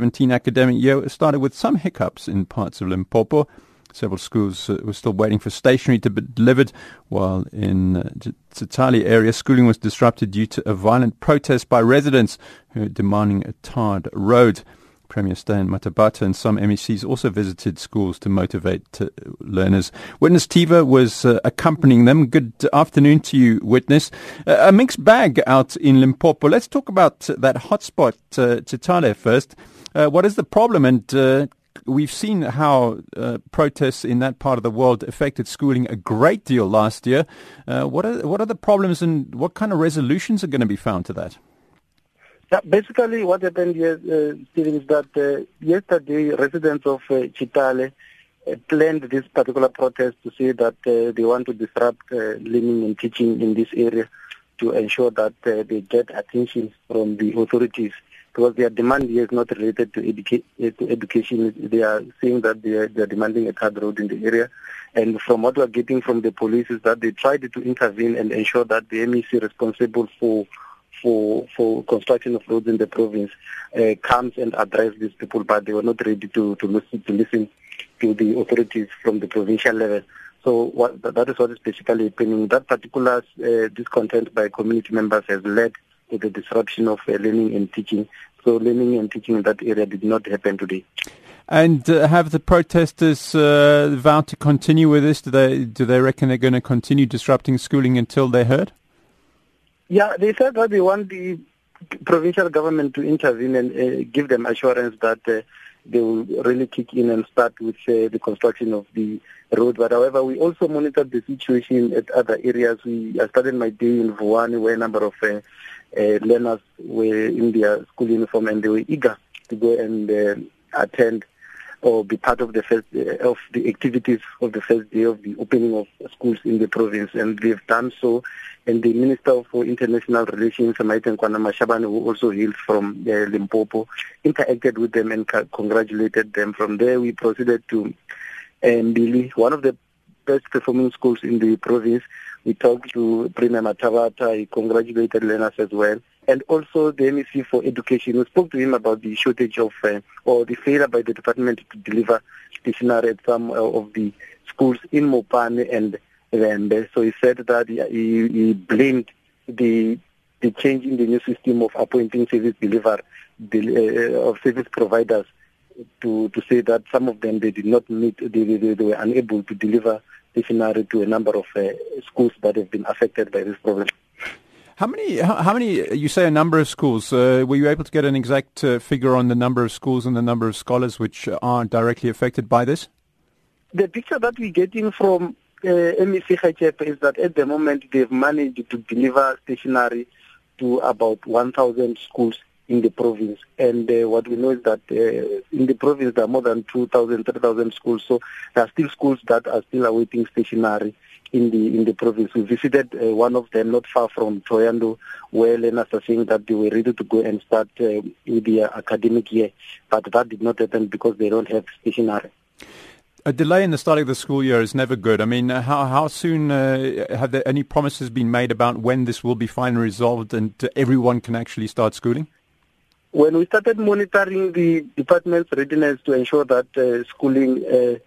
2017 academic year started with some hiccups in parts of Limpopo. Several schools uh, were still waiting for stationery to be delivered, while in uh, Tshitale area, schooling was disrupted due to a violent protest by residents who were demanding a tarred road. Premier Stan Mathabatha and some MECs also visited schools to motivate uh, learners. Witness Tiva was uh, accompanying them. Good afternoon to you, Witness. Uh, a mixed bag out in Limpopo. Let's talk about that hotspot, uh, first. Uh, what is the problem? And uh, we've seen how uh, protests in that part of the world affected schooling a great deal last year. Uh, what are what are the problems, and what kind of resolutions are going to be found to that? Yeah, basically, what happened here, uh, Stephen, is that yesterday residents of Tshitale planned this particular protest to say that they want to disrupt learning and teaching in this area to ensure that they get attention from the authorities because their demand here is not related to, educa- to education. They are saying that they are, they are demanding a third road in the area. And from what we are getting from the police is that they tried to intervene and ensure that the MEC responsible for for for construction of roads in the province uh, comes and address these people, but they were not ready to to listen to listen to the authorities from the provincial level. So what, that is what is basically happening. That particular uh, discontent by community members has led to the disruption of uh, learning and teaching. So learning and teaching in that area did not happen today. And uh, have the protesters uh, vowed to continue with this? Do they do they reckon they're going to continue disrupting schooling until they're heard? Yeah, they said that they want the provincial government to intervene and uh, give them assurance that uh, they will really kick in and start with uh, the construction of the road. But however, we also monitored the situation at other areas. We I started my day in Vuwani where a number of uh, learners were in their school uniform and they were eager to go and uh, attend or be part of the first uh, of the activities of the first day of the opening of schools in the province, and they've done so. And the Minister for International Relations, Maite Nkoana-Mashabane, who also hails from uh, Limpopo, interacted with them and congratulated them. From there, we proceeded to Mbilwi, one of the best performing schools in the province. We talked to Premier Mathabatha, he congratulated learners as well and also the MEC for Education. We spoke to him about the shortage of, uh, or the failure by the department to deliver stationery at some uh, of the schools in Mopani and Vhembe. So he said that he, he blamed the the change in the new system of appointing service deliver uh, of service providers to to say that some of them they did not meet they, they, they were unable to deliver stationery to a number of uh, schools that have been affected by this problem. How many? How, many? You say a number of schools. Uh, were you able to get an exact uh, figure on the number of schools and the number of scholars which are directly affected by this? The picture that we're getting from uh, MEC is that at the moment they've managed to deliver stationery to about 1,000 schools in the province. And uh, what we know is that uh, in the province there are more than 2,000, 3,000 schools. So there are still schools that are still awaiting stationery in the in the province. We visited uh, one of them not far from Thohoyandou, where learners are saying that they were ready to go and start uh, with the academic year, but that did not happen because they don't have stationery. A delay in the start of the school year is never good. I mean, uh, how how soon uh, have there any promises been made about when this will be finally resolved and everyone can actually start schooling? When we started monitoring the department's readiness to ensure that uh, schooling uh,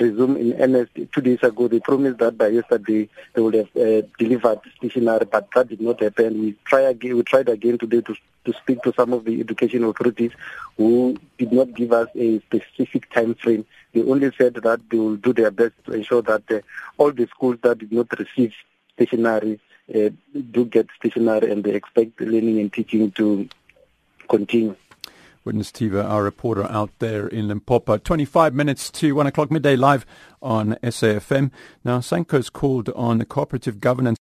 in earnest two days ago. They promised that by yesterday they would have uh, delivered stationery, but that did not happen. We try again. We tried again today to to speak to some of the education authorities who did not give us a specific time frame. They only said that they will do their best to ensure that uh, all the schools that did not receive stationery uh, do get stationery, and they expect learning and teaching to continue. Witness Tiva, our reporter out there in Limpopo. 25 minutes to 1 o'clock midday live on SAFM. Now, SANCO's called on the cooperative governance